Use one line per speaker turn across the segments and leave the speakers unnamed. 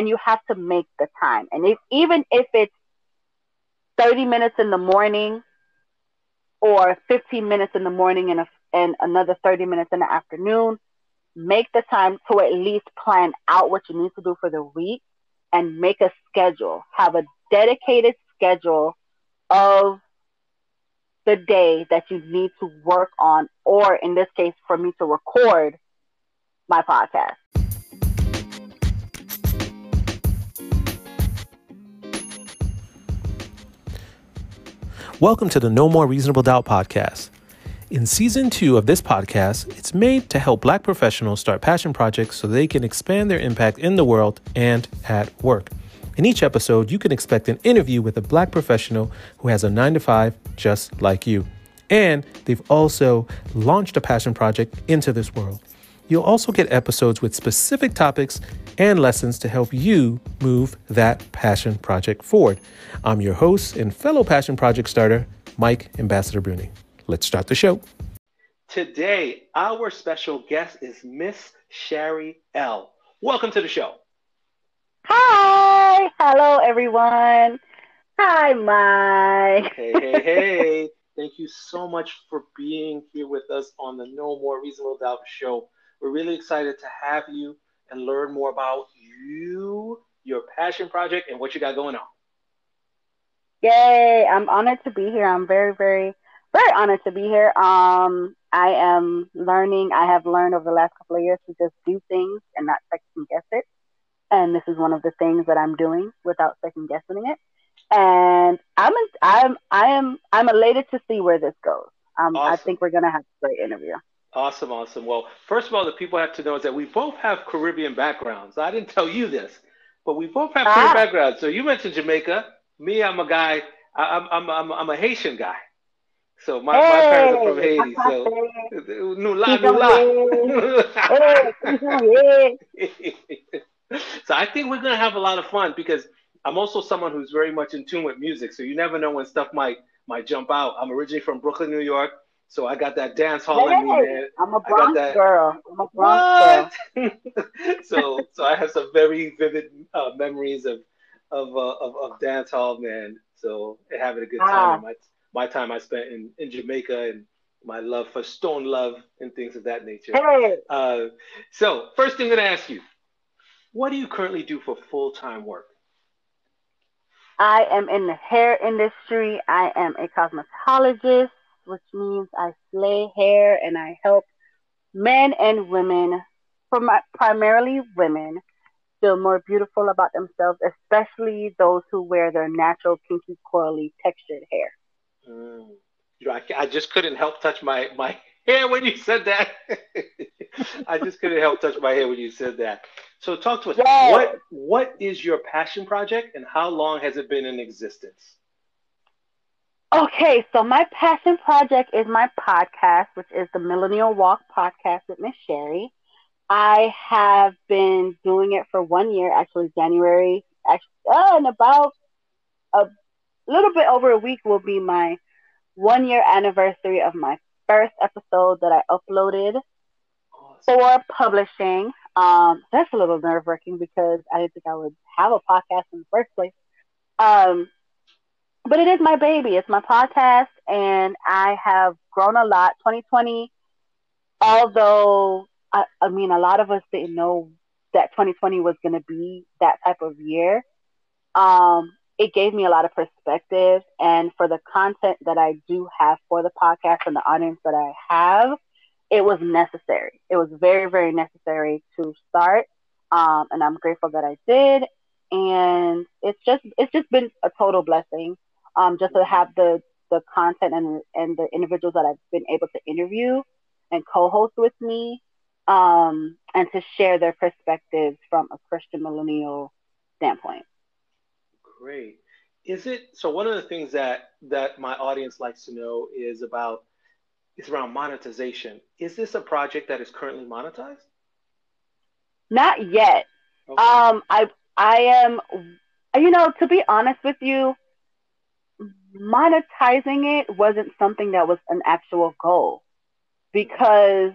and you have to make the time. And if, even if it's 30 minutes in the morning or 15 minutes in the morning and, a, and another 30 minutes in the afternoon, make the time to at least plan out what you need to do for the week and make a schedule. Have a dedicated schedule of the day that you need to work on, or in this case, for me to record my podcast.
Welcome to the No More Reasonable Doubt podcast. In season two of this podcast, it's made to help black professionals start passion projects so they can expand their impact in the world and at work. In each episode, you can expect an interview with a black professional who has a nine to five just like you. And they've also launched a passion project into this world. You'll also get episodes with specific topics and lessons to help you move that passion project forward. I'm your host and fellow passion project starter, Mike Ambassador Bruni. Let's start the show. Today, our special guest is Miss Sherry L. Welcome to the show.
Hi. Hello, everyone. Hi, Mike.
hey, hey, hey. Thank you so much for being here with us on the No More Reasonable Doubt show. We're really excited to have you and learn more about you, your passion project, and what you got going on.
Yay! I'm honored to be here. I'm very, very, very honored to be here. Um, I am learning. I have learned over the last couple of years to just do things and not second guess it. And this is one of the things that I'm doing without second guessing it. And I'm, I'm, I am, I'm elated to see where this goes. Um, awesome. I think we're gonna have a great interview.
Awesome, awesome. Well, first of all, the people have to know is that we both have Caribbean backgrounds. I didn't tell you this, but we both have ah. Caribbean backgrounds. So you mentioned Jamaica. Me, I'm a guy. I, I'm I'm I'm a Haitian guy. So my, hey, my parents are from Haiti. So nula nula. so I think we're gonna have a lot of fun because I'm also someone who's very much in tune with music. So you never know when stuff might might jump out. I'm originally from Brooklyn, New York. So I got that dance hall hey, in me, man.
I'm a Bronx that... girl. I'm a Bronx
what? girl. so so I have some very vivid uh, memories of of, uh, of, of dance hall, man. So having a good time. Ah. My my time I spent in in Jamaica and my love for Stone Love and things of that nature.
Hey.
Uh, so first thing I'm gonna ask you, what do you currently do for full time work?
I am in the hair industry. I am a cosmetologist which means I slay hair and I help men and women, primarily women, feel more beautiful about themselves, especially those who wear their natural, kinky, coily, textured hair.
Mm. You know, I, I just couldn't help touch my, my hair when you said that. I just couldn't help touch my hair when you said that. So talk to us. Yes. What what is your passion project and how long has it been in existence?
Okay, so my passion project is my podcast, which is the Millennial Walk podcast with Miss Sherry. I have been doing it for one year, actually January, actually, uh, in about a little bit over a week will be my one year anniversary of my first episode that I uploaded for publishing. Um, that's a little nerve wracking because I didn't think I would have a podcast in the first place. Um, but it is my baby. It's my podcast, and I have grown a lot. 2020, although I, I mean, a lot of us didn't know that 2020 was going to be that type of year. Um, it gave me a lot of perspective, and for the content that I do have for the podcast and the audience that I have, it was necessary. It was very, very necessary to start, um, and I'm grateful that I did. And it's just, it's just been a total blessing um, just to have the the content and and the individuals that I've been able to interview and co-host with me, um, and to share their perspectives from a Christian millennial standpoint.
Great. Is it so? One of the things that that my audience likes to know is about is around monetization. Is this a project that is currently monetized?
Not yet. Okay. Um, I I am, you know, to be honest with you, monetizing it wasn't something that was an actual goal because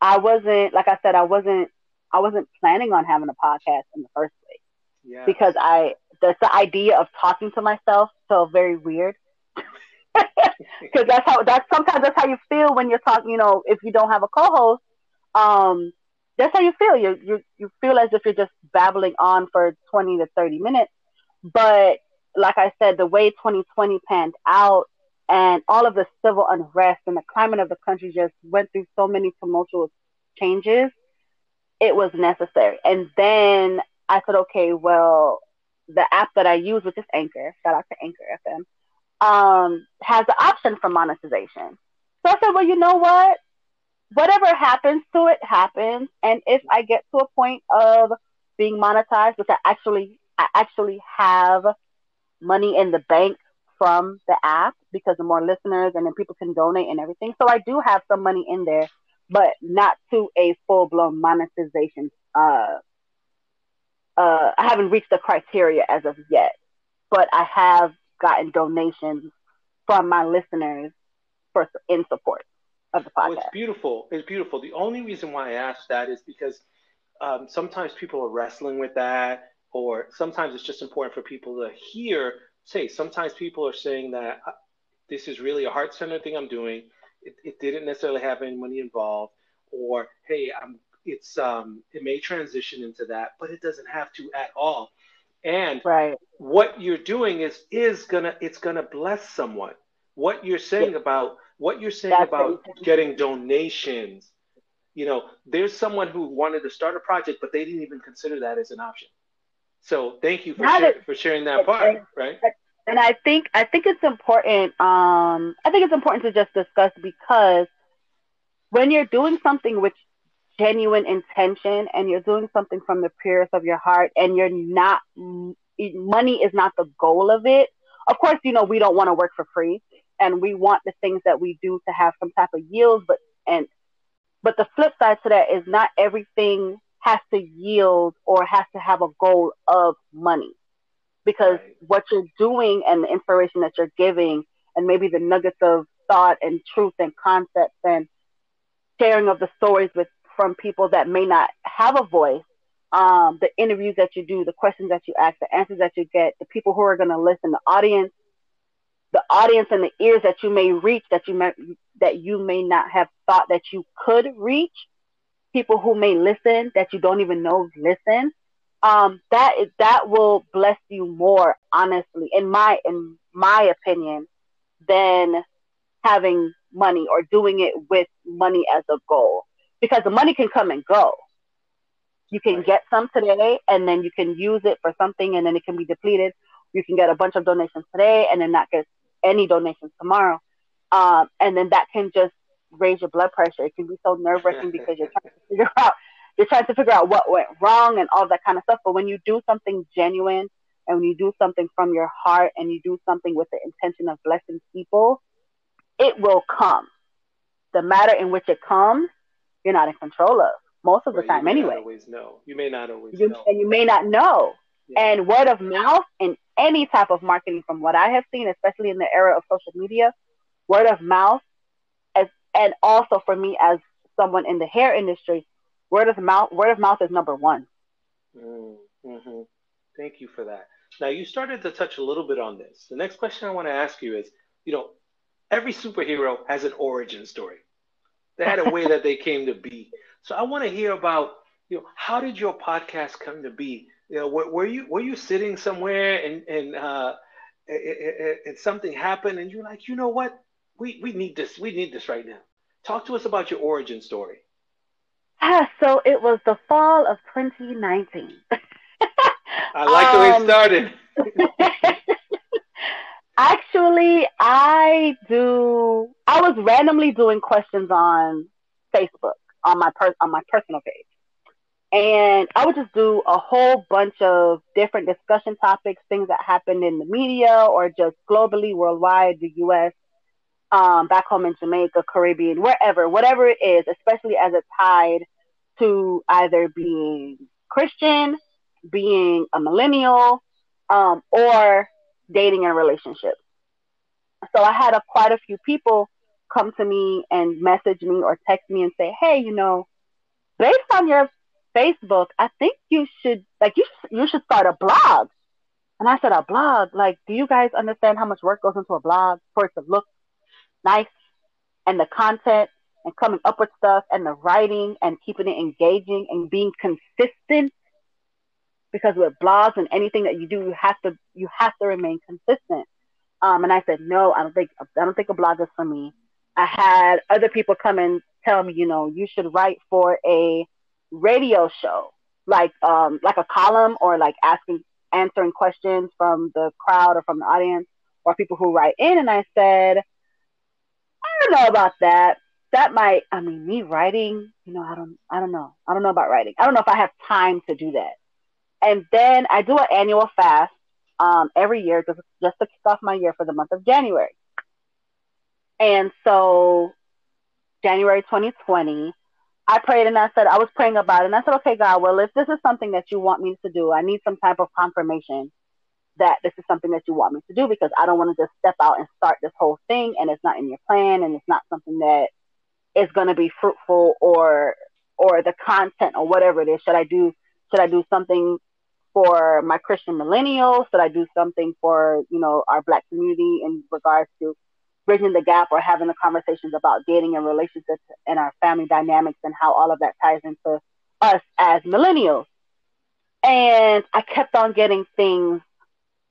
I wasn't, like I said, I wasn't, I wasn't planning on having a podcast in the first place. because I that's the idea of talking to myself felt very weird. Because that's how that's sometimes that's how you feel when you're talking. You know, if you don't have a co-host, um, that's how you feel. You you you feel as if you're just babbling on for twenty to thirty minutes. But like I said, the way 2020 panned out, and all of the civil unrest and the climate of the country just went through so many tumultuous changes. It was necessary. And then I said, okay, well, the app that I use, which is Anchor, shout out to Anchor FM, um, has the option for monetization. So I said, well, you know what? Whatever happens to it happens. And if I get to a point of being monetized, which I actually, I actually have money in the bank from the app because the more listeners and then people can donate and everything. So I do have some money in there, but not to a full blown monetization uh, uh, I haven't reached the criteria as of yet, but I have gotten donations from my listeners for in support of the podcast.
It's beautiful. It's beautiful. The only reason why I asked that is because um, sometimes people are wrestling with that, or sometimes it's just important for people to hear. Say, sometimes people are saying that this is really a heart centered thing I'm doing. It, it didn't necessarily have any money involved, or hey, I'm it's um, it may transition into that, but it doesn't have to at all. And
right.
what you're doing is is gonna it's gonna bless someone. What you're saying yeah. about what you're saying That's about getting donations, you know, there's someone who wanted to start a project, but they didn't even consider that as an option. So thank you for share, for sharing that part, right?
And I think I think it's important. Um, I think it's important to just discuss because when you're doing something with genuine intention and you're doing something from the purest of your heart and you're not money is not the goal of it of course you know we don't want to work for free and we want the things that we do to have some type of yield but and but the flip side to that is not everything has to yield or has to have a goal of money because right. what you're doing and the inspiration that you're giving and maybe the nuggets of thought and truth and concepts and sharing of the stories with from people that may not have a voice, um, the interviews that you do, the questions that you ask, the answers that you get, the people who are going to listen, the audience, the audience and the ears that you may reach that you may that you may not have thought that you could reach, people who may listen that you don't even know listen. Um, that is, that will bless you more, honestly, in my in my opinion, than having money or doing it with money as a goal because the money can come and go. You can get some today and then you can use it for something and then it can be depleted. You can get a bunch of donations today and then not get any donations tomorrow. Um, and then that can just raise your blood pressure. It can be so nerve wracking because you're trying to figure out you're trying to figure out what went wrong and all that kind of stuff. But when you do something genuine and when you do something from your heart and you do something with the intention of blessing people, it will come. The matter in which it comes you're not in control of most of the time anyway.
always know. You may not always
you,
know.
And you may not know. Yeah. And word of mouth in any type of marketing, from what I have seen, especially in the era of social media, word of mouth, and also for me as someone in the hair industry, word of mouth, word of mouth is number one.
Mm-hmm. Thank you for that. Now you started to touch a little bit on this. The next question I want to ask you is, you know, every superhero has an origin story. They had a way that they came to be. So I want to hear about, you know, how did your podcast come to be? You know, were, were you were you sitting somewhere and and uh, and something happened and you're like, you know what, we we need this, we need this right now. Talk to us about your origin story.
Ah, so it was the fall of 2019.
I like the way it um,
started. Actually, I do. I was randomly doing questions on Facebook on my per, on my personal page, and I would just do a whole bunch of different discussion topics, things that happened in the media or just globally, worldwide, the U.S., um, back home in Jamaica, Caribbean, wherever, whatever it is, especially as it's tied to either being Christian, being a millennial, um, or dating and relationships. So I had a, quite a few people come to me and message me or text me and say, hey, you know, based on your Facebook, I think you should like you you should start a blog. And I said, a blog? Like, do you guys understand how much work goes into a blog for it to look nice and the content and coming up with stuff and the writing and keeping it engaging and being consistent? Because with blogs and anything that you do, you have to you have to remain consistent. Um, and I said, no, I don't think I don't think a blog is for me. I had other people come and tell me, you know, you should write for a radio show, like um, like a column or like asking answering questions from the crowd or from the audience or people who write in. And I said, don't know about that. That might, I mean, me writing, you know, I don't, I don't know. I don't know about writing. I don't know if I have time to do that. And then I do an annual fast um, every year just, just to kick off my year for the month of January. And so January 2020, I prayed and I said, I was praying about it. And I said, okay, God, well, if this is something that you want me to do, I need some type of confirmation that this is something that you want me to do because I don't want to just step out and start this whole thing and it's not in your plan and it's not something that is going to be fruitful or or the content or whatever it is. Should I do should I do something for my Christian millennials? Should I do something for, you know, our black community in regards to bridging the gap or having the conversations about dating and relationships and our family dynamics and how all of that ties into us as millennials. And I kept on getting things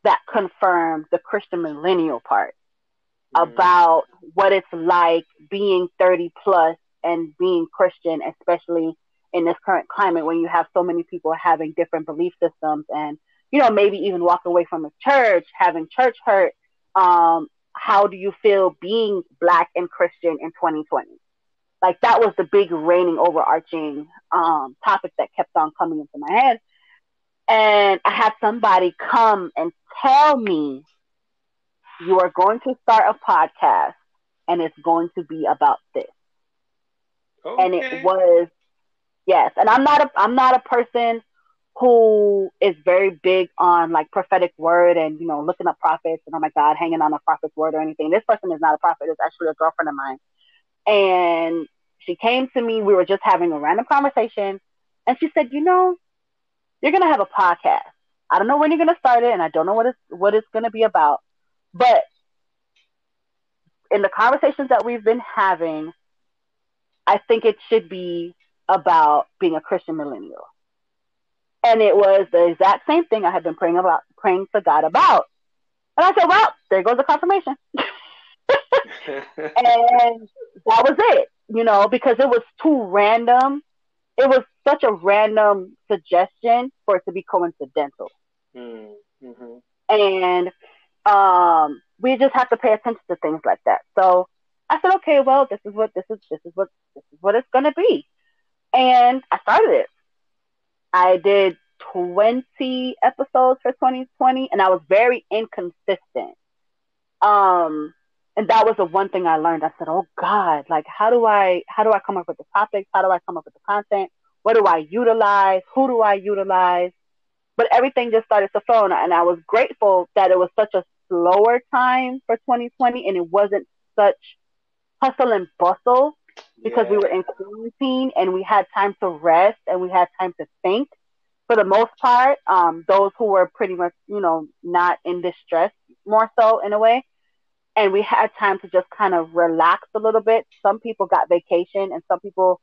that confirmed the Christian millennial part mm. about what it's like being 30 plus and being Christian, especially in this current climate when you have so many people having different belief systems and, you know, maybe even walk away from a church, having church hurt, um, how do you feel being black and Christian in 2020? Like that was the big reigning overarching um, topic that kept on coming into my head. And I had somebody come and tell me, you are going to start a podcast and it's going to be about this. Okay. And it was, yes. And I'm not a, I'm not a person who is very big on like prophetic word and you know looking up prophets and oh my god hanging on a prophet's word or anything this person is not a prophet it's actually a girlfriend of mine and she came to me we were just having a random conversation and she said you know you're gonna have a podcast i don't know when you're gonna start it and i don't know what it's what it's gonna be about but in the conversations that we've been having i think it should be about being a christian millennial and it was the exact same thing I had been praying about, praying to God about. And I said, well, there goes the confirmation. and that was it, you know, because it was too random. It was such a random suggestion for it to be coincidental. Mm-hmm. And um, we just have to pay attention to things like that. So I said, okay, well, this is what this is. This is what this is what it's gonna be. And I started it. I did 20 episodes for 2020 and I was very inconsistent. Um, and that was the one thing I learned. I said, "Oh God, like how do I how do I come up with the topics? How do I come up with the content? What do I utilize? Who do I utilize?" But everything just started to flow, and I was grateful that it was such a slower time for 2020, and it wasn't such hustle and bustle because yeah. we were in quarantine and we had time to rest and we had time to think. For the most part, um, those who were pretty much, you know, not in distress more so in a way. And we had time to just kind of relax a little bit. Some people got vacation and some people,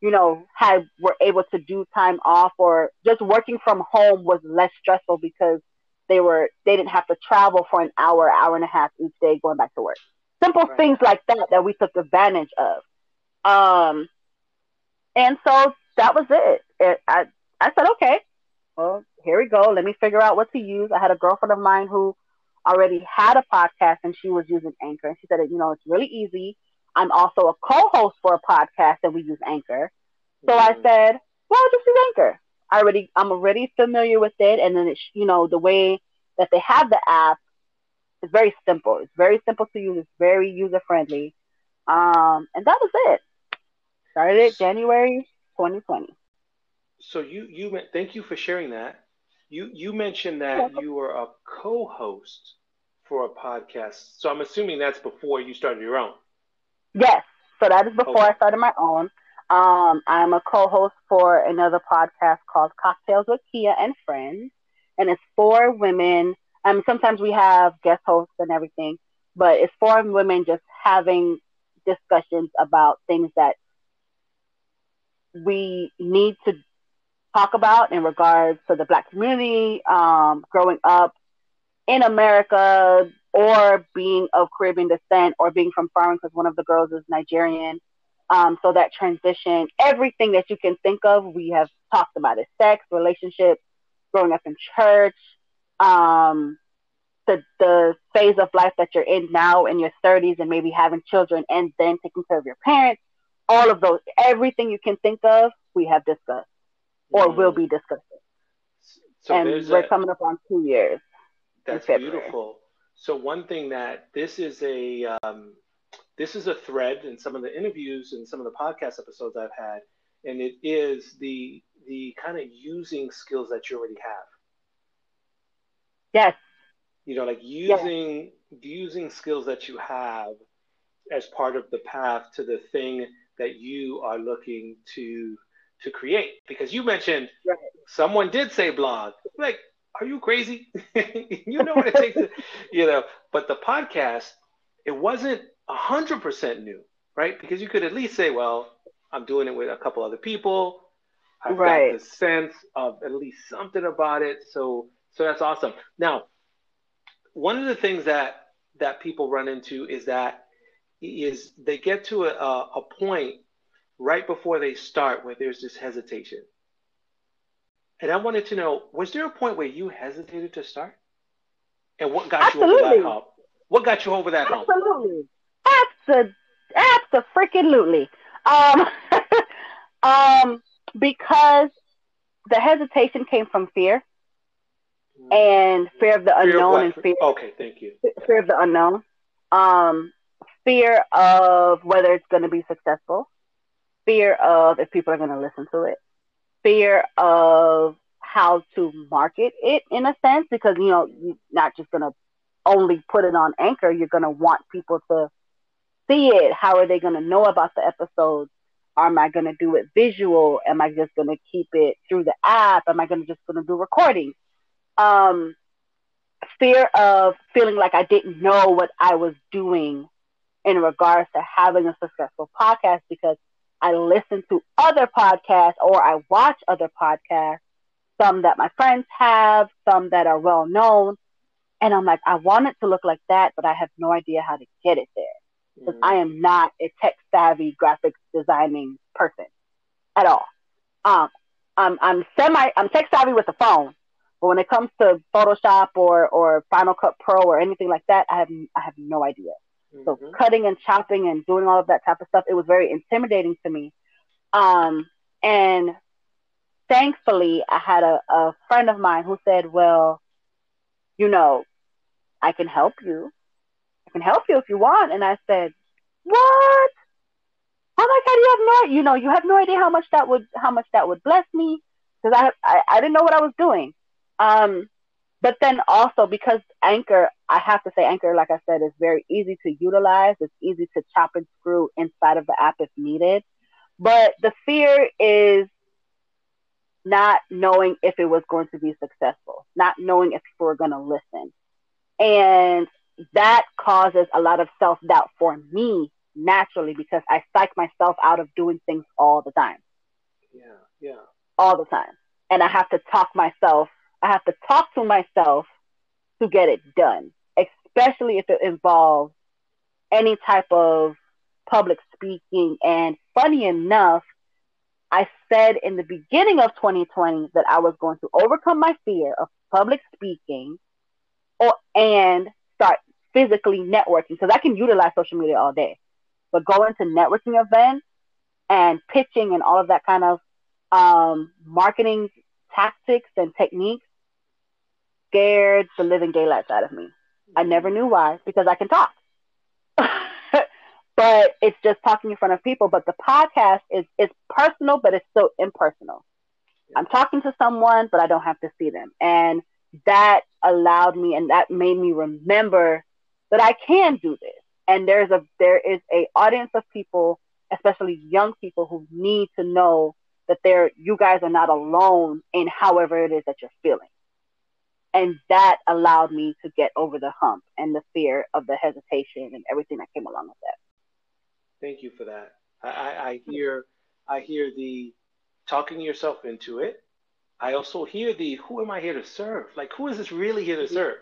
you know, had were able to do time off or just working from home was less stressful because they were they didn't have to travel for an hour, hour and a half each day going back to work. Simple right. things like that that we took advantage of. Um, and so that was it. it. I I said, okay, well, here we go. Let me figure out what to use. I had a girlfriend of mine who already had a podcast and she was using Anchor. And she said, you know, it's really easy. I'm also a co-host for a podcast and we use Anchor. So mm-hmm. I said, well, just use Anchor. I already, I'm already familiar with it. And then it's, you know, the way that they have the app is very simple. It's very simple to use. It's very user friendly. Um, and that was it. Started it January 2020.
So you you thank you for sharing that. You you mentioned that you were a co-host for a podcast. So I'm assuming that's before you started your own.
Yes. So that is before okay. I started my own. Um, I'm a co-host for another podcast called Cocktails with Kia and Friends, and it's four women. Um, sometimes we have guest hosts and everything, but it's four women just having discussions about things that we need to talk about in regards to the black community, um, growing up in America, or being of Caribbean descent, or being from foreign because one of the girls is Nigerian. Um, so that transition, everything that you can think of, we have talked about it: sex, relationships, growing up in church, um, the the phase of life that you're in now in your 30s, and maybe having children, and then taking care of your parents. All of those, everything you can think of, we have discussed or mm. will be discussing. So and we're a, coming up on two years.
That's beautiful. So one thing that this is a um, this is a thread in some of the interviews and some of the podcast episodes I've had, and it is the the kind of using skills that you already have.
Yes.
You know, like using yes. using skills that you have as part of the path to the thing that you are looking to to create. Because you mentioned right. someone did say blog. Like are you crazy? You know what it takes to, you know but the podcast it wasn't 100% new right? Because you could at least say well i'm doing it with a couple other people. I've right. got the sense of at least something about it. So so that's awesome. Now one of the things that that people run into is that is they get to a, a point right before they start where there's this hesitation. And I wanted to know, was there a point where you hesitated to start? And what got Absolutely. you over that hump? What got you over that hump?
Absolutely. Absolutely. Absolutely. Um, um, because the hesitation came from fear and fear of the fear unknown of and fear.
Okay, thank you.
Fear of the unknown. Um, fear of whether it's going to be successful fear of if people are going to listen to it, fear of how to market it in a sense, because you know you're not just going to only put it on Anchor. You're going to want people to see it. How are they going to know about the episodes? Am I going to do it visual? Am I just going to keep it through the app? Am I going to just going to do recording? Um, fear of feeling like I didn't know what I was doing in regards to having a successful podcast because I listen to other podcasts or I watch other podcasts, some that my friends have, some that are well known. And I'm like, I want it to look like that, but I have no idea how to get it there. Because mm. I am not a tech savvy graphics designing person at all. Um, I'm, I'm semi, I'm tech savvy with the phone, but when it comes to Photoshop or, or Final Cut Pro or anything like that, I have, I have no idea. Mm-hmm. So cutting and chopping and doing all of that type of stuff, it was very intimidating to me. Um, and thankfully, I had a, a friend of mine who said, "Well, you know, I can help you. I can help you if you want." And I said, "What? Oh my God, you have no, you know, you have no idea how much that would, how much that would bless me because I, I, I didn't know what I was doing." Um, but then also because Anchor, I have to say Anchor, like I said, is very easy to utilize. It's easy to chop and screw inside of the app if needed. But the fear is not knowing if it was going to be successful, not knowing if people were going to listen. And that causes a lot of self doubt for me naturally because I psych myself out of doing things all the time.
Yeah, yeah.
All the time. And I have to talk myself I have to talk to myself to get it done, especially if it involves any type of public speaking. And funny enough, I said in the beginning of 2020 that I was going to overcome my fear of public speaking or and start physically networking because I can utilize social media all day. But going to networking events and pitching and all of that kind of um, marketing tactics and techniques scared the living daylights out of me. I never knew why because I can talk. but it's just talking in front of people. But the podcast is is personal, but it's still impersonal. I'm talking to someone, but I don't have to see them, and that allowed me, and that made me remember that I can do this. And there's a there is a audience of people especially young people who need to know that they're you guys are not alone in however it is that you're feeling. And that allowed me to get over the hump and the fear of the hesitation and everything that came along with that.
Thank you for that. I, I hear I hear the talking yourself into it. I also hear the who am I here to serve? Like who is this really here to mm-hmm. serve?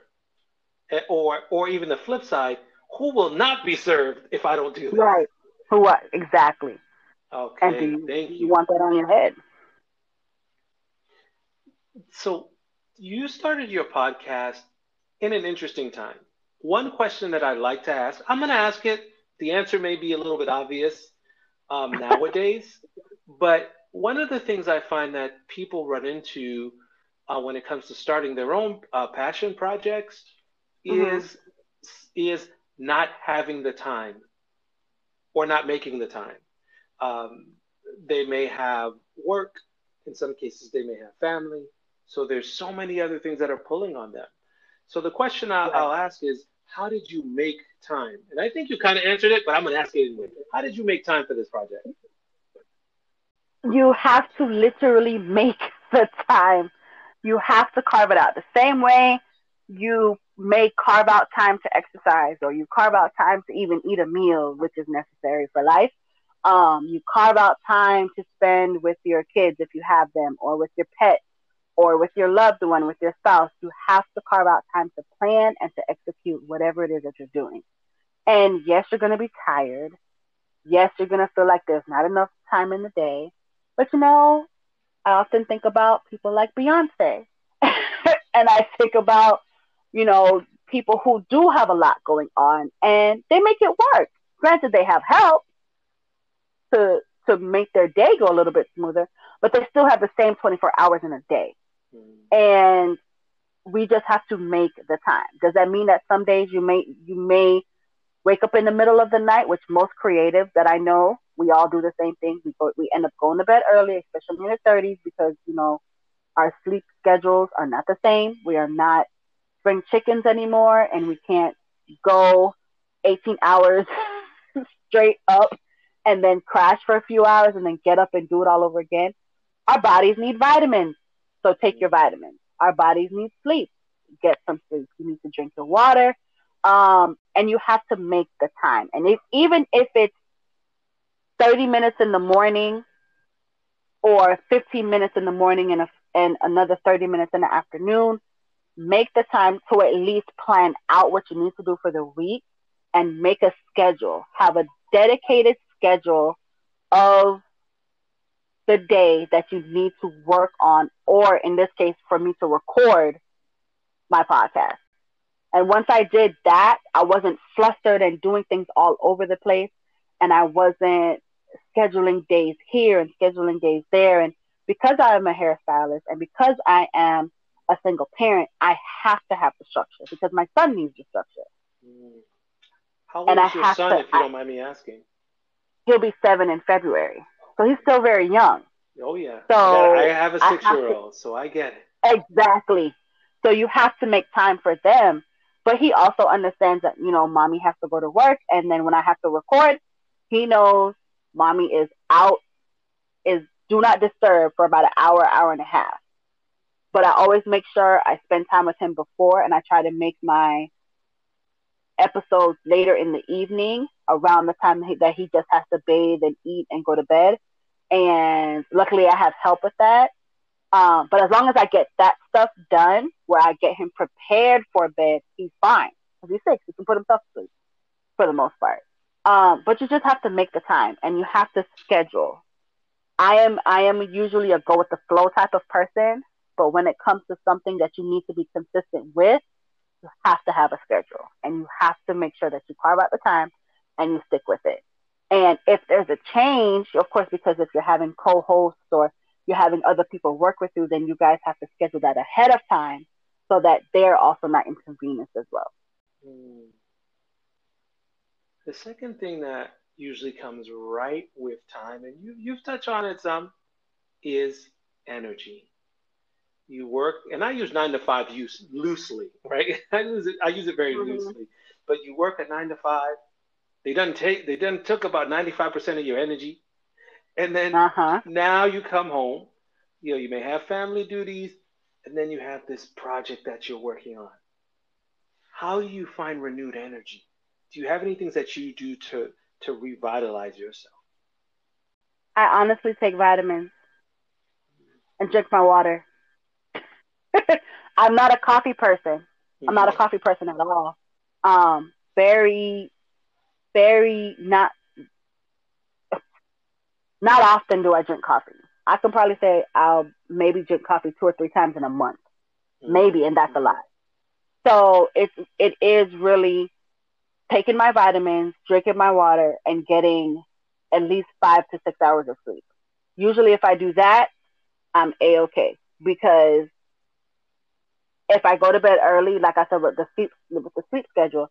Eh, or or even the flip side, who will not be served if I don't do that?
Right. Who what exactly?
Okay.
And do you,
thank you.
you want that on your head?
So you started your podcast in an interesting time. One question that I'd like to ask, I'm going to ask it. The answer may be a little bit obvious um, nowadays, but one of the things I find that people run into uh, when it comes to starting their own uh, passion projects mm-hmm. is is not having the time or not making the time. Um, they may have work. In some cases, they may have family. So there's so many other things that are pulling on them. So the question I'll, I'll ask is, how did you make time? And I think you kind of answered it, but I'm going to ask it anyway. How did you make time for this project?
You have to literally make the time. You have to carve it out the same way you may carve out time to exercise or you carve out time to even eat a meal, which is necessary for life. Um, you carve out time to spend with your kids if you have them or with your pet or with your loved one, with your spouse, you have to carve out time to plan and to execute whatever it is that you're doing. And yes, you're going to be tired. Yes, you're going to feel like there's not enough time in the day. But you know, I often think about people like Beyonce. and I think about, you know, people who do have a lot going on and they make it work. Granted, they have help to to make their day go a little bit smoother, but they still have the same 24 hours in a day. And we just have to make the time. Does that mean that some days you may you may wake up in the middle of the night, which most creatives that I know, we all do the same thing. We go, we end up going to bed early, especially in our thirties, because you know our sleep schedules are not the same. We are not spring chickens anymore, and we can't go 18 hours straight up and then crash for a few hours and then get up and do it all over again. Our bodies need vitamins. So take your vitamins. Our bodies need sleep. Get some sleep. You need to drink your water. Um, and you have to make the time. And if, even if it's 30 minutes in the morning or 15 minutes in the morning and, a, and another 30 minutes in the afternoon, make the time to at least plan out what you need to do for the week and make a schedule. Have a dedicated schedule of the day that you need to work on, or in this case, for me to record my podcast. And once I did that, I wasn't flustered and doing things all over the place. And I wasn't scheduling days here and scheduling days there. And because I am a hairstylist and because I am a single parent, I have to have the structure because my son needs the structure.
Mm. How old and is I your son, to, if you don't mind me asking?
He'll be seven in February. So he's still very young.
Oh yeah. So I have a six year old, so I get it.
Exactly. So you have to make time for them. But he also understands that, you know, mommy has to go to work and then when I have to record, he knows mommy is out, is do not disturb for about an hour, hour and a half. But I always make sure I spend time with him before and I try to make my episodes later in the evening around the time that he just has to bathe and eat and go to bed and luckily I have help with that. Um, but as long as I get that stuff done, where I get him prepared for bed, he's fine. Because he's six, he can put himself to sleep for the most part. Um, but you just have to make the time, and you have to schedule. I am I am usually a go with the flow type of person, but when it comes to something that you need to be consistent with, you have to have a schedule, and you have to make sure that you carve out the time and you stick with it. And if there's a change, of course, because if you're having co-hosts or you're having other people work with you, then you guys have to schedule that ahead of time so that they're also not inconvenienced as well. Hmm.
The second thing that usually comes right with time, and you, you've touched on it some, is energy. You work, and I use nine to five use loosely, right? I use it, I use it very mm-hmm. loosely, but you work at nine to five, They done take they done took about 95% of your energy. And then uh-huh. now you come home, you know, you may have family duties, and then you have this project that you're working on. How do you find renewed energy? Do you have any things that you do to to revitalize yourself?
I honestly take vitamins and drink my water. I'm not a coffee person. I'm not a mm-hmm. coffee person at all. Um, very, very not not often do I drink coffee. I can probably say I'll maybe drink coffee two or three times in a month, mm-hmm. maybe, and that's a lot. So it's it is really taking my vitamins, drinking my water, and getting at least five to six hours of sleep. Usually, if I do that, I'm a okay because if I go to bed early, like I said with the sleep with the sleep schedule,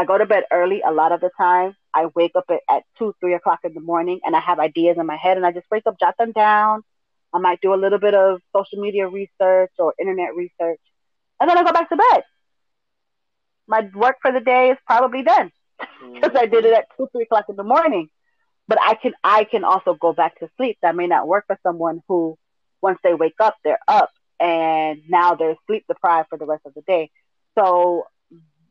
I go to bed early, a lot of the time I wake up at, at two, three o'clock in the morning, and I have ideas in my head, and I just wake up, jot them down. I might do a little bit of social media research or internet research, and then I go back to bed. My work for the day is probably done because I did it at two, three o'clock in the morning. But I can I can also go back to sleep. That may not work for someone who once they wake up, they're up and now they're sleep deprived for the rest of the day. So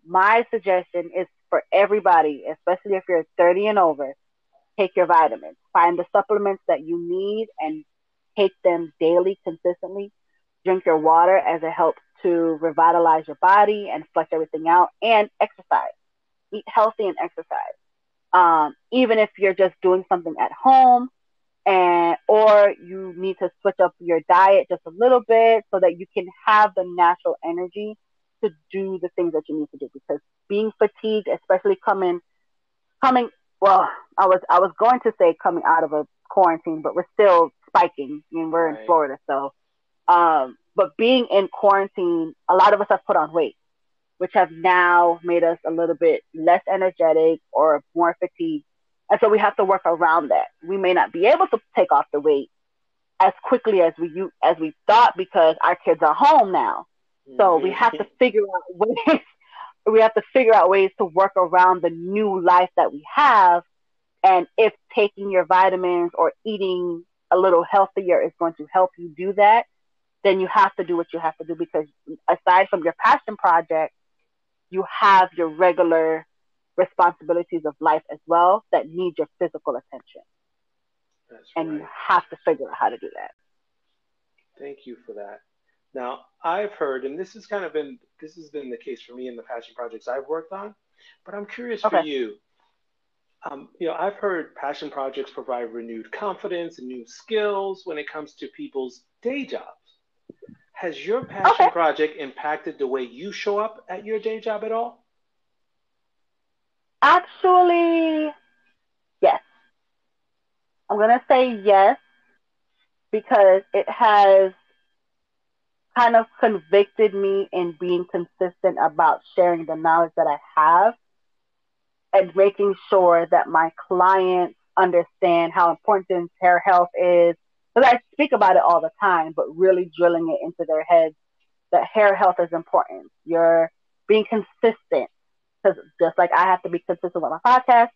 my suggestion is for everybody, especially if you're 30 and over, take your vitamins. Find the supplements that you need and take them daily consistently. Drink your water as it helps to revitalize your body and flush everything out and exercise. Eat healthy and exercise. Um, even if you're just doing something at home, and or you need to switch up your diet just a little bit so that you can have the natural energy to do the things that you need to do because being fatigued especially coming coming well i was i was going to say coming out of a quarantine but we're still spiking I mean, we're right. in florida so um but being in quarantine a lot of us have put on weight which have now made us a little bit less energetic or more fatigued and so we have to work around that. We may not be able to take off the weight as quickly as we as we thought because our kids are home now. So we mm-hmm. have to figure out ways we have to figure out ways to work around the new life that we have. And if taking your vitamins or eating a little healthier is going to help you do that, then you have to do what you have to do because aside from your passion project, you have your regular responsibilities of life as well that need your physical attention. That's and right. you have to figure out how to do that.
Thank you for that. Now, I've heard, and this has kind of been this has been the case for me in the passion projects I've worked on, but I'm curious okay. for you. Um, you know, I've heard passion projects provide renewed confidence and new skills when it comes to people's day jobs. Has your passion okay. project impacted the way you show up at your day job at all?
Actually, yes. I'm going to say yes because it has kind of convicted me in being consistent about sharing the knowledge that I have and making sure that my clients understand how important hair health is. Because I speak about it all the time, but really drilling it into their heads that hair health is important. You're being consistent because just like I have to be consistent with my podcast,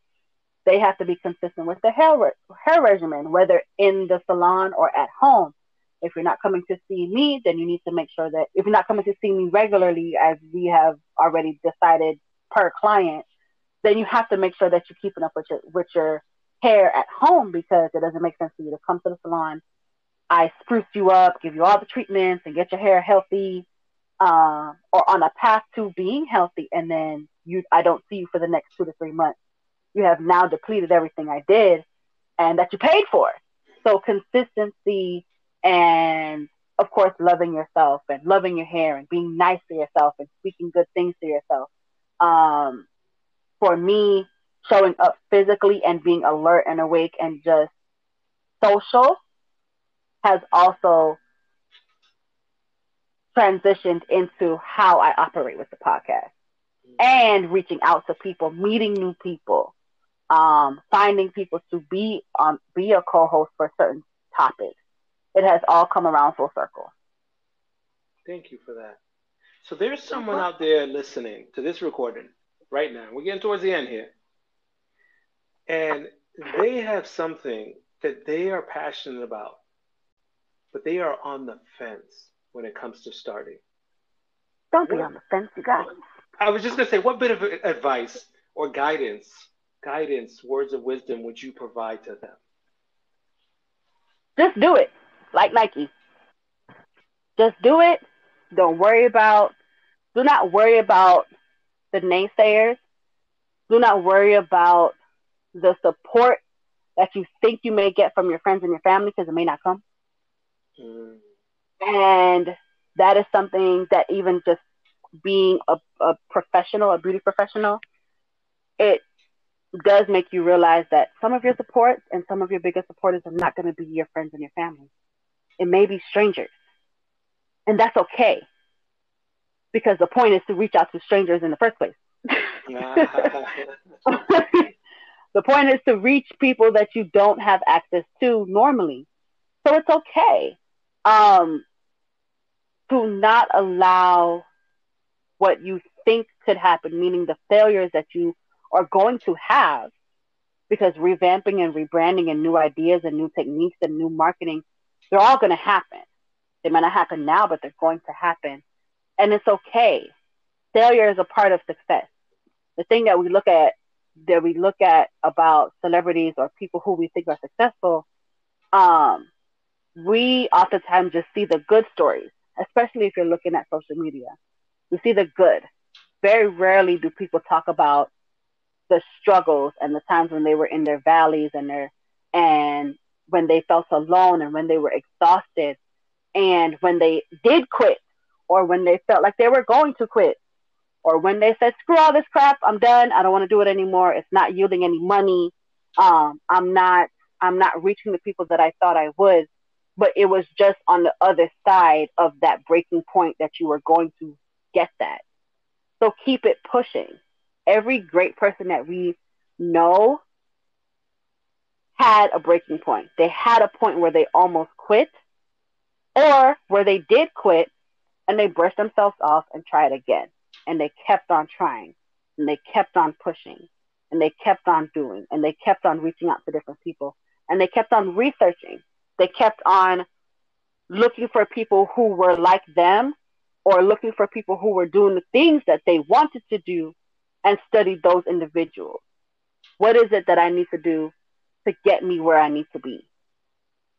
they have to be consistent with their hair hair regimen, whether in the salon or at home. If you're not coming to see me, then you need to make sure that if you're not coming to see me regularly, as we have already decided per client, then you have to make sure that you're keeping up with your with your hair at home because it doesn't make sense for you to come to the salon. I spruce you up, give you all the treatments, and get your hair healthy, uh, or on a path to being healthy, and then you I don't see you for the next two to three months. You have now depleted everything I did and that you paid for. So consistency and of course loving yourself and loving your hair and being nice to yourself and speaking good things to yourself. Um, for me, showing up physically and being alert and awake and just social has also transitioned into how I operate with the podcast and reaching out to people, meeting new people, um, finding people to be um, be a co-host for certain topics. It has all come around full circle.
Thank you for that. So there's someone out there listening to this recording right now. We're getting towards the end here. and they have something that they are passionate about, but they are on the fence when it comes to starting.
Don't be what, on the fence, you guys.
I was just gonna say, what bit of advice or guidance, guidance, words of wisdom would you provide to them?
Just do it, like Nike. Just do it. Don't worry about. Do not worry about the naysayers. Do not worry about the support that you think you may get from your friends and your family because it may not come. Mm. And that is something that even just being a, a professional, a beauty professional, it does make you realize that some of your supports and some of your biggest supporters are not going to be your friends and your family. It may be strangers. And that's okay. Because the point is to reach out to strangers in the first place. the point is to reach people that you don't have access to normally. So it's okay. Um, to not allow what you think could happen, meaning the failures that you are going to have, because revamping and rebranding and new ideas and new techniques and new marketing, they're all going to happen. They might not happen now, but they're going to happen. And it's okay. Failure is a part of success. The thing that we look at, that we look at about celebrities or people who we think are successful, um, we oftentimes just see the good stories, especially if you're looking at social media. We see the good. Very rarely do people talk about the struggles and the times when they were in their valleys and their and when they felt alone and when they were exhausted and when they did quit or when they felt like they were going to quit or when they said screw all this crap i'm done i don't want to do it anymore it's not yielding any money um, i'm not i'm not reaching the people that i thought i would but it was just on the other side of that breaking point that you were going to get that. So keep it pushing. Every great person that we know had a breaking point. They had a point where they almost quit or where they did quit and they brushed themselves off and tried again. And they kept on trying and they kept on pushing and they kept on doing and they kept on reaching out to different people and they kept on researching they kept on looking for people who were like them or looking for people who were doing the things that they wanted to do and studied those individuals. What is it that I need to do to get me where I need to be?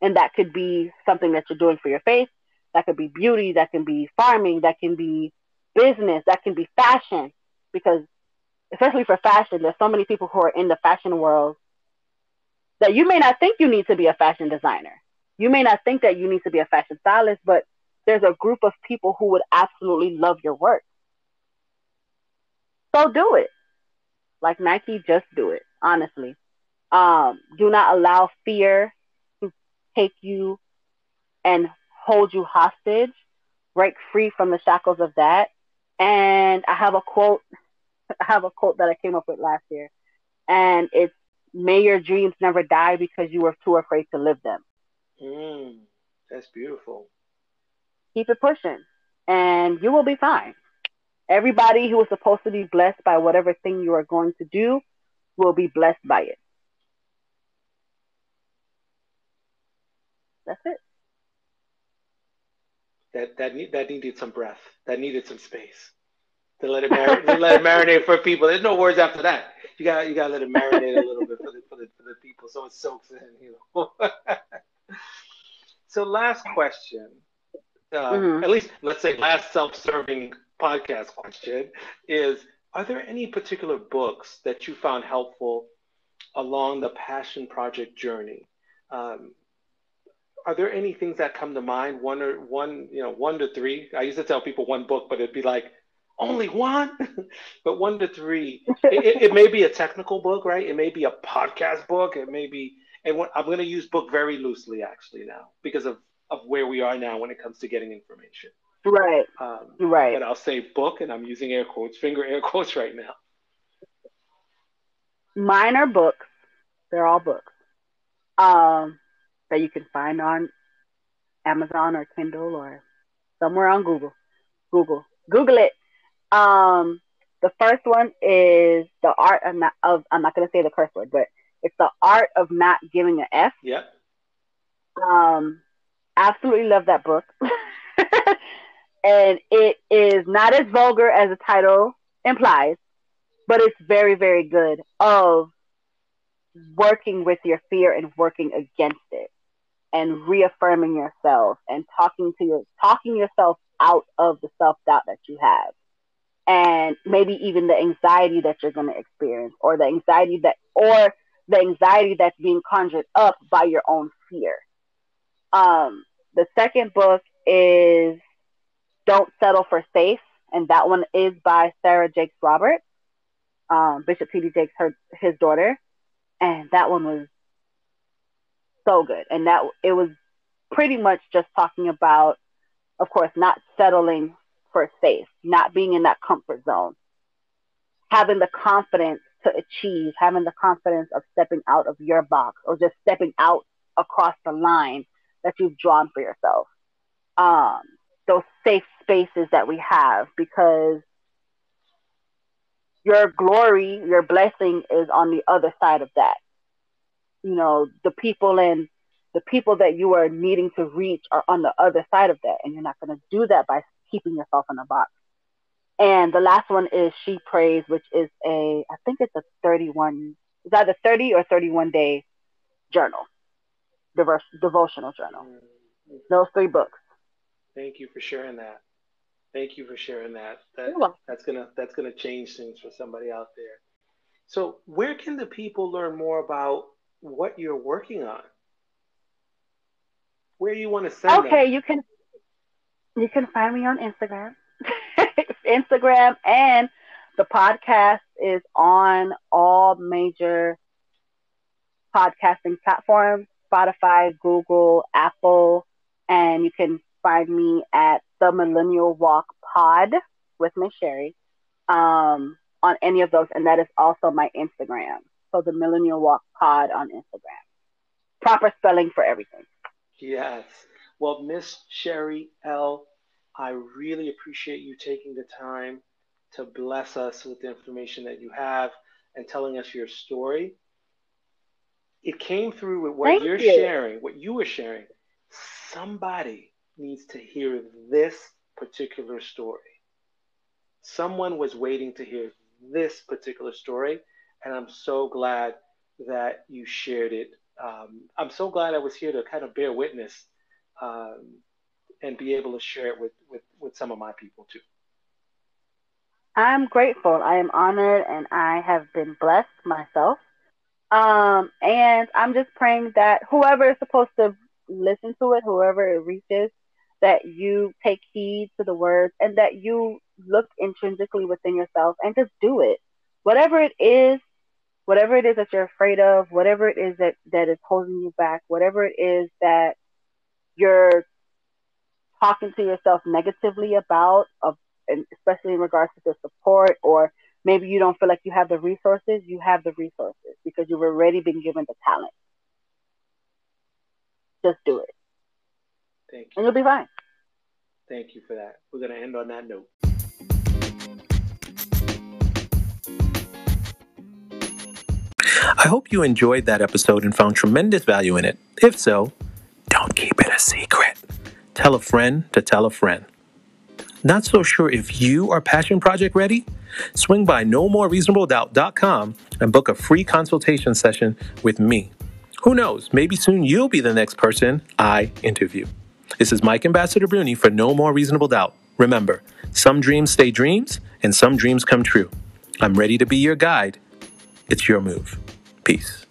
And that could be something that you're doing for your faith. That could be beauty. That can be farming. That can be business. That can be fashion. Because, especially for fashion, there's so many people who are in the fashion world that you may not think you need to be a fashion designer. You may not think that you need to be a fashion stylist, but there's a group of people who would absolutely love your work. So do it. Like Nike, just do it, honestly. Um, do not allow fear to take you and hold you hostage. Break free from the shackles of that. And I have a quote. I have a quote that I came up with last year, and it's "May your dreams never die because you were too afraid to live them."
Mm, that's beautiful.
Keep it pushing, and you will be fine. Everybody who is supposed to be blessed by whatever thing you are going to do will be blessed by it. That's it.
That that need, that needed some breath. That needed some space. To let it marinate, let it marinate for people. There's no words after that. You got you got to let it marinate a little bit for the, for the for the people, so it soaks in. You know. so last question, uh, mm-hmm. at least let's say last self-serving podcast question is: Are there any particular books that you found helpful along the passion project journey? Um, are there any things that come to mind? One or one, you know, one to three. I used to tell people one book, but it'd be like only one, but one to three. it, it, it, may be a technical book, right? It may be a podcast book. It may be and what, I'm going to use book very loosely actually now because of of where we are now when it comes to getting information.
Right.
Um,
right.
But I'll say book, and I'm using air quotes, finger air quotes right now.
Mine are books. They're all books um, that you can find on Amazon or Kindle or somewhere on Google. Google. Google it. Um, the first one is the art. I'm not. Of, I'm not going to say the curse word, but It's the art of not giving an F.
Yep.
Um, absolutely love that book. and it is not as vulgar as the title implies, but it's very, very good of working with your fear and working against it and reaffirming yourself and talking to your talking yourself out of the self-doubt that you have. And maybe even the anxiety that you're going to experience or the anxiety that or the anxiety that's being conjured up by your own fear. Um, the second book is don't settle for safe and that one is by sarah jakes roberts. Um, bishop td jakes her his daughter. And that one was so good and that it was pretty much just talking about of course not settling for safe, not being in that comfort zone, having the confidence to achieve, having the confidence of stepping out of your box or just stepping out across the line that you've drawn for yourself. Um, those safe spaces that we have because your glory, your blessing is on the other side of that. You know, the people in the people that you are needing to reach are on the other side of that. And you're not going to do that by keeping yourself in a box. And the last one is She Prays, which is a, I think it's a 31, it's either 30 or 31 day journal, diverse, devotional journal. Mm-hmm. Those three books.
Thank you for sharing that. Thank you for sharing that. that that's gonna that's gonna change things for somebody out there. So, where can the people learn more about what you're working on? Where you want to send
Okay,
them?
you can you can find me on Instagram. Instagram and the podcast is on all major podcasting platforms Spotify, Google, Apple, and you can find me at the Millennial Walk Pod with Miss Sherry um, on any of those, and that is also my Instagram. So the Millennial Walk Pod on Instagram. Proper spelling for everything.
Yes. Well, Miss Sherry L., I really appreciate you taking the time to bless us with the information that you have and telling us your story. It came through with what
Thank
you're
you.
sharing, what you were sharing. Somebody needs to hear this particular story. Someone was waiting to hear this particular story, and I'm so glad that you shared it. Um, I'm so glad I was here to kind of bear witness um, and be able to share it with, with, with some of my people too.
I'm grateful. I am honored and I have been blessed myself. Um, and I'm just praying that whoever is supposed to listen to it, whoever it reaches, that you take heed to the words and that you look intrinsically within yourself and just do it. Whatever it is, whatever it is that you're afraid of, whatever it is that, that is holding you back, whatever it is that you're talking to yourself negatively about, of, and especially in regards to the support, or maybe you don't feel like you have the resources, you have the resources because you've already been given the talent. Just do it.
Thank you.
And you'll be fine.
Thank you for that. We're going to end on that note. I hope you enjoyed that episode and found tremendous value in it. If so, don't keep it a secret. Tell a friend to tell a friend. Not so sure if you are Passion Project ready? Swing by nomorereasonabledoubt.com and book a free consultation session with me. Who knows, maybe soon you'll be the next person I interview. This is Mike Ambassador Bruni for No More Reasonable Doubt. Remember, some dreams stay dreams and some dreams come true. I'm ready to be your guide. It's your move. Peace.